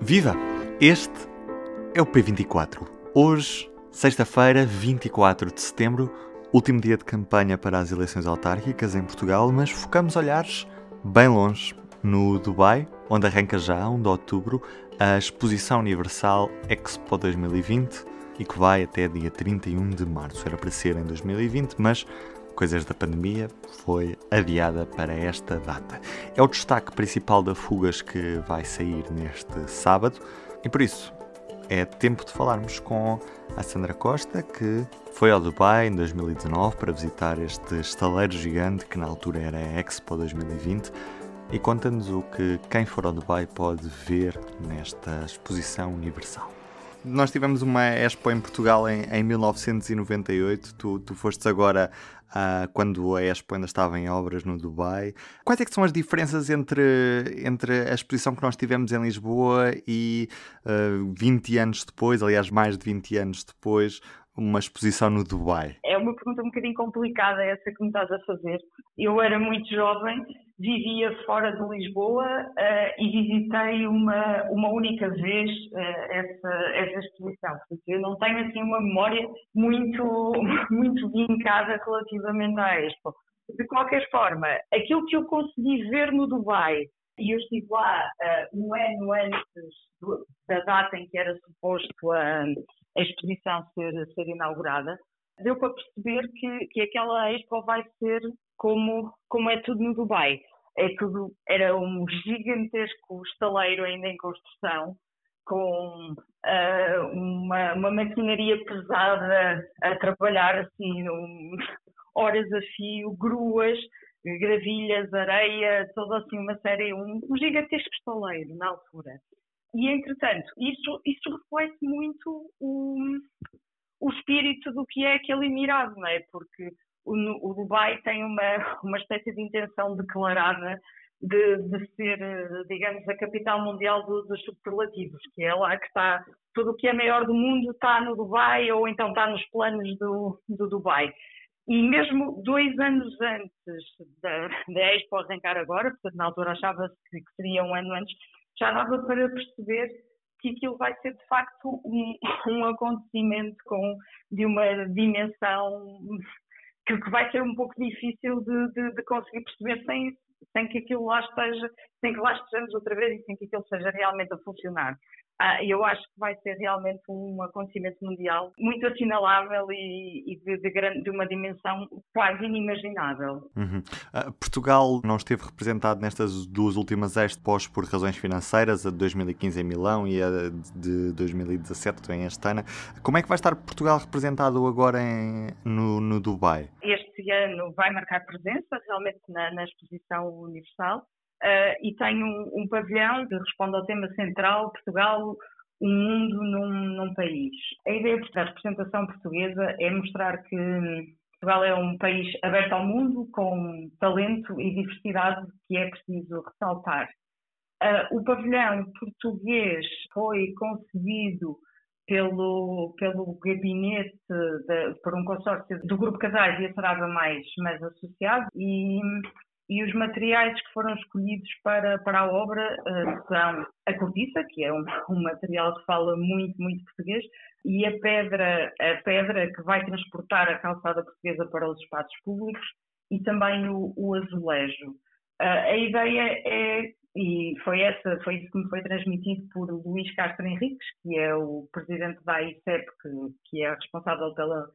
Viva! Este é o P24. Hoje, sexta-feira, 24 de setembro, último dia de campanha para as eleições autárquicas em Portugal, mas focamos olhares bem longe, no Dubai, onde arranca já, 1 de outubro, a Exposição Universal Expo 2020 e que vai até dia 31 de março. Era para ser em 2020, mas coisas da pandemia, foi adiada para esta data. É o destaque principal da Fugas que vai sair neste sábado e por isso é tempo de falarmos com a Sandra Costa, que foi ao Dubai em 2019 para visitar este estaleiro gigante que na altura era a Expo 2020 e conta-nos o que quem for ao Dubai pode ver nesta exposição universal. Nós tivemos uma Expo em Portugal em, em 1998, tu, tu fostes agora uh, quando a Expo ainda estava em obras no Dubai. Quais é são as diferenças entre, entre a exposição que nós tivemos em Lisboa e uh, ah, 20 anos depois, aliás, mais de 20 anos depois, uma exposição no Dubai? É uma pergunta um bocadinho complicada essa que me estás a fazer. Eu era muito jovem, vivia fora de Lisboa uh, e visitei uma, uma única vez uh, essa, essa exposição. Portanto, eu não tenho assim uma memória muito, muito vincada relativamente à Expo. De qualquer forma, aquilo que eu consegui ver no Dubai, e eu estive lá uh, um ano antes do, da data em que era suposto a, a exposição ser, ser inaugurada, deu para perceber que, que aquela Expo vai ser como, como é tudo no Dubai. É tudo, era um gigantesco estaleiro ainda em construção, com uh, uma, uma maquinaria pesada a trabalhar assim, um, horas a fio, gruas, gravilhas, areia, toda assim uma série, um, um gigantesco estaleiro na altura. E, entretanto, isso, isso reflete muito o, o espírito do que é aquele Emirado, não é? Porque o, Dubai tem uma, uma espécie de intenção declarada de, de, ser, digamos, a capital mundial do, dos superlativos, que é lá que está tudo o que é maior do mundo está no Dubai ou então está nos planos do, do Dubai. E mesmo dois anos antes da, da Expo arrancar agora, portanto na altura achava-se que, que seria um ano antes, já dava para perceber que aquilo vai ser de facto um, um acontecimento com, de uma dimensão que, que, vai ser um pouco difícil de, de, de, conseguir perceber sem, sem que aquilo lá esteja, sem que lá estejamos outra vez e sem que aquilo seja realmente a funcionar. Ah, eu acho que vai ser realmente um acontecimento mundial muito assinalável e, e de, de, grande, de, uma dimensão quase inimaginável. Uhum. Uh, Portugal não esteve representado nestas duas últimas expos por razões financeiras, a de 2015 em Milão e a de 2017 em Astana. Como é que vai estar Portugal representado agora em, no, no Dubai? Este ano vai marcar presença realmente na, na exposição universal uh, e tem um, um, pavilhão que responde ao tema central, Portugal, um mundo num, num país. A ideia da representação portuguesa é mostrar que Portugal é um país aberto ao mundo, com talento e diversidade que é preciso ressaltar. Uh, o pavilhão português foi concebido pelo, pelo gabinete, de, por um consórcio do Grupo Casais e a Sarava Mais, mais associado, e e os materiais que foram escolhidos para, para a obra uh, são a cortiça, que é um, um, material que fala muito, muito português, e a pedra, a pedra que vai transportar a calçada portuguesa para os espaços públicos e também o, o azulejo. Uh, a ideia é, e foi, essa, foi isso que me foi transmitido por Luís Castro Henriques, que é o presidente da AICEP, que, que é responsável pela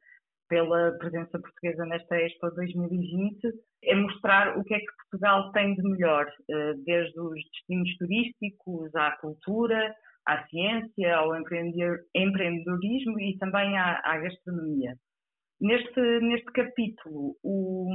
pela presença portuguesa nesta Expo 2020, é mostrar o que é que Portugal tem de melhor, eh, desde os destinos turísticos à cultura, à ciência, ao empreendedorismo e também à, à gastronomia. Neste, neste capítulo, o,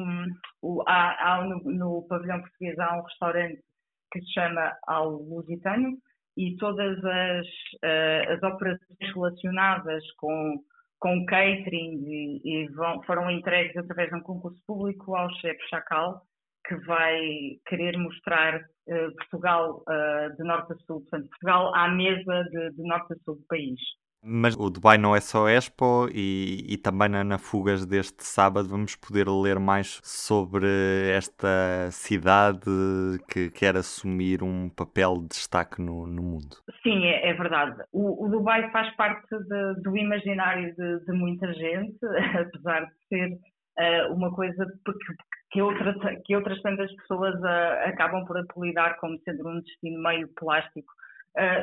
o, há, há no, no, pavilhão português há um restaurante que se chama Ao Lusitano e todas as, uh, as operações relacionadas com com catering e, e vão, foram entregues através de um concurso público ao chefe Chacal, que vai querer mostrar uh, Portugal uh, de norte a sul, portanto, Portugal à mesa de, de norte a sul do país. Mas o Dubai não é só Expo e, e também na, na, Fugas deste sábado vamos poder ler mais sobre esta cidade que quer assumir um papel de destaque no, no mundo. Sim, é, é verdade. O, o, Dubai faz parte de, do imaginário de, de, muita gente, apesar de ser uh, uma coisa que, que, outra, que outras tantas pessoas uh, acabam por apelidar como sendo um destino meio plástico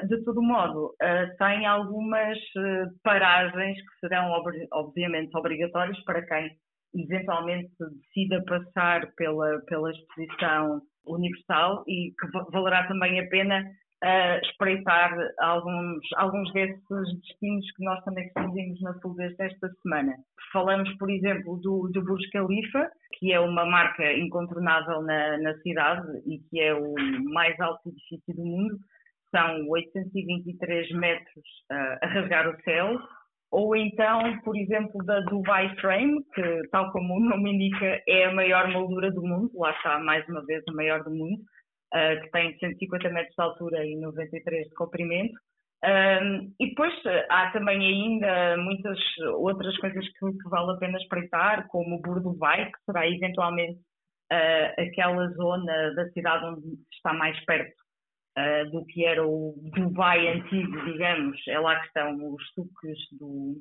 de todo modo, uh, tem algumas uh, paragens que serão ob obviamente obrigatórias para quem eventualmente decida passar pela, pela exposição universal e que valerá também a pena espreitar alguns, alguns desses destinos que nós também escolhemos na fuga desta semana. Falamos, por exemplo, do, do Burj Khalifa, que é uma marca incontornável na, na cidade e que é o mais alto edifício do mundo são 823 metros uh, a rasgar o céu, ou então, por exemplo, da Dubai Frame, que, tal como o nome indica, é a maior moldura do mundo, lá está mais uma vez a maior do mundo, uh, que tem 150 metros de altura e 93 de comprimento. Um, e depois há também ainda muitas outras coisas que, que, vale a pena espreitar, como o Bur Dubai, que será eventualmente uh, aquela zona da cidade onde está mais perto uh, do que era o Dubai antigo, digamos, é lá que estão os sucos do,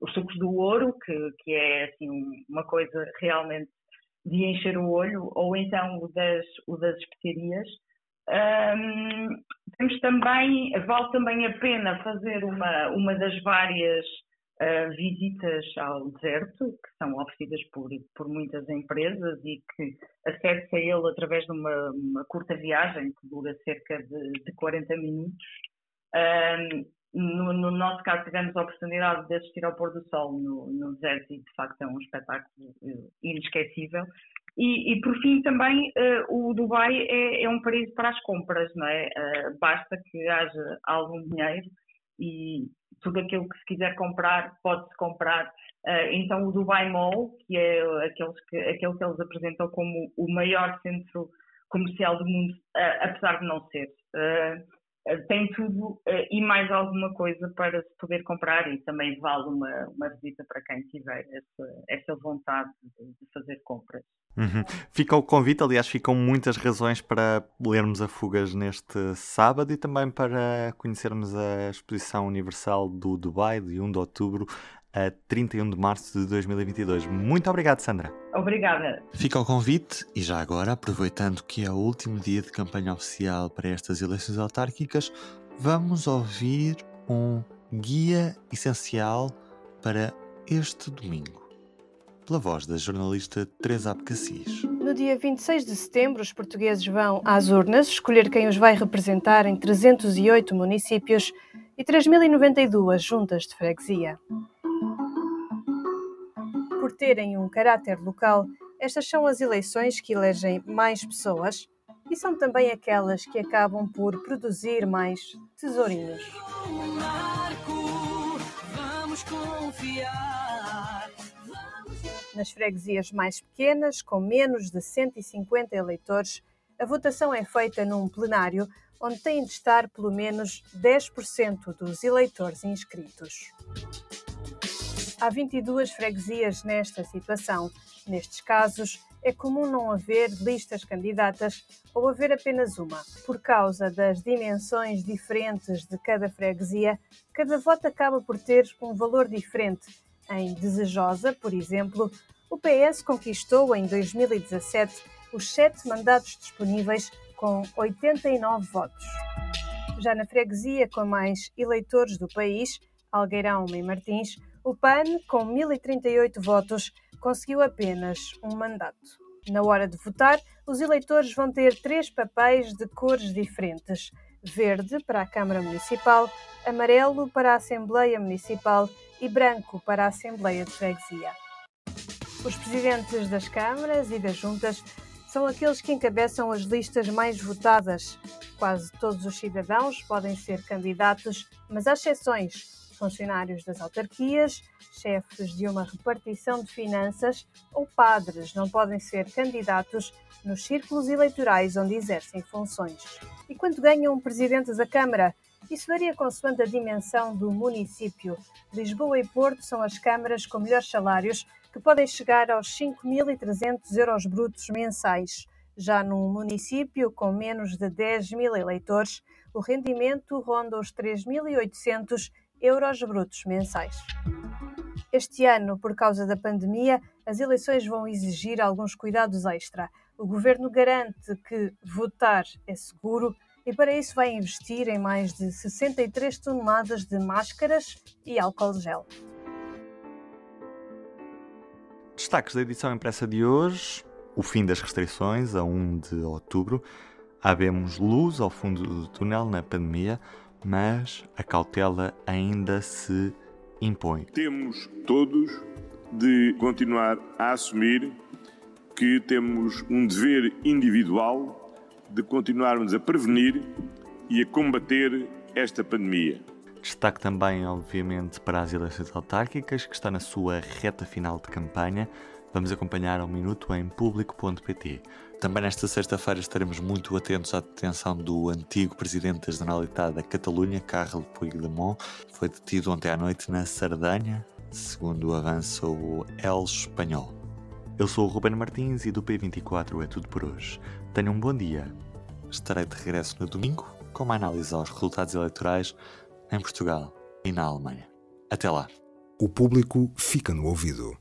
os sucos do ouro, que, que é assim, uma coisa realmente de encher o olho, ou então o das, o das especiarias. Um, temos também, vale também a pena fazer uma, uma das várias uh, visitas ao deserto, que são oferecidas por, por muitas empresas e que acede-se a ele através de uma, uma, curta viagem que dura cerca de, de 40 minutos. no, no, nosso caso, tivemos a oportunidade de assistir ao pôr do sol no, no deserto e, de facto, é um espetáculo eh, inesquecível. E, e, por fim, também, uh, o Dubai é, é, um paraíso para as compras, não é? Uh, basta que haja algum dinheiro e, tudo aquilo que se quiser comprar, pode-se comprar. Uh, então, o Dubai Mall, que é aqueles que, aquele que eles apresentam como o maior centro comercial do mundo, uh, apesar de não ser. Uh, tem tudo e mais alguma coisa para se poder comprar e também vale uma, uma visita para quem tiver essa, essa vontade de, de fazer compras. Uhum. Fica o convite, aliás, ficam muitas razões para lermos a Fugas neste sábado e também para conhecermos a Exposição Universal do Dubai, de 1 de outubro a 31 de março de 2022. Muito obrigado, Sandra. Obrigada. Fica o convite e já agora, aproveitando que é o último dia de campanha oficial para estas eleições autárquicas, vamos ouvir um guia essencial para este domingo pela voz da jornalista Teresa Abcacis. No dia 26 de setembro, os portugueses vão às urnas escolher quem os vai representar em 308 municípios e 3.092 juntas de freguesia. Por terem um caráter local, estas são as eleições que elegem mais pessoas e são também aquelas que acabam por produzir mais tesourinhos. Nas freguesias mais pequenas, com menos de 150 eleitores, a votação é feita num plenário onde têm de estar pelo menos 10% dos eleitores inscritos. Há 22 freguesias nesta situação. Nestes casos, é comum não haver listas candidatas ou haver apenas uma. Por causa das dimensões diferentes de cada freguesia, cada voto acaba por ter um valor diferente em Desejosa, por exemplo, o PS conquistou em 2017 os sete mandatos disponíveis com 89 votos. Já na freguesia com mais eleitores do país, Algueirão e Martins, o PAN, com 1038 votos, conseguiu apenas um mandato. Na hora de votar, os eleitores vão ter três papéis de cores diferentes: verde para a Câmara Municipal, amarelo para a Assembleia Municipal e branco para a Assembleia de Freguesia. Os presidentes das câmaras e das juntas são aqueles que encabeçam as listas mais votadas. Quase todos os cidadãos podem ser candidatos, mas há exceções. Funcionários das autarquias, chefes de uma repartição de finanças ou padres não podem ser candidatos nos círculos eleitorais onde exercem funções. E quando ganham um presidente da Câmara, Isso varia consoante a dimensão do município. Lisboa e Porto são as câmaras com melhores salários, que podem chegar aos 5.300 euros brutos mensais. Já num município com menos de 10 mil eleitores, o rendimento ronda os 3.800 euros brutos mensais. Este ano, por causa da pandemia, as eleições vão exigir alguns cuidados extra. O governo garante que votar é seguro e para isso vai investir em mais de 63 toneladas de máscaras e álcool gel. Destaques da edição impressa de hoje: o fim das restrições a 1 de outubro. Habemos luz ao fundo do túnel na pandemia, mas a cautela ainda se impõe. Temos todos de continuar a assumir que temos um dever individual de continuarmos a prevenir e a combater esta pandemia. Destaque também, obviamente, para as eleições autárquicas, que está na sua reta final de campanha. Vamos acompanhar ao minuto em público.pt. Também nesta sexta-feira estaremos muito atentos à detenção do antigo presidente da Generalitat da Catalunha, Carles Puigdemont. Foi detido ontem à noite na Sardanha, segundo avança o El Espanhol. Eu sou o Ruben Martins e do P24 é tudo por hoje. Tenham um bom dia. Estarei de regresso no domingo com uma análise aos resultados eleitorais em Portugal e na Alemanha. Até lá. O público fica no ouvido.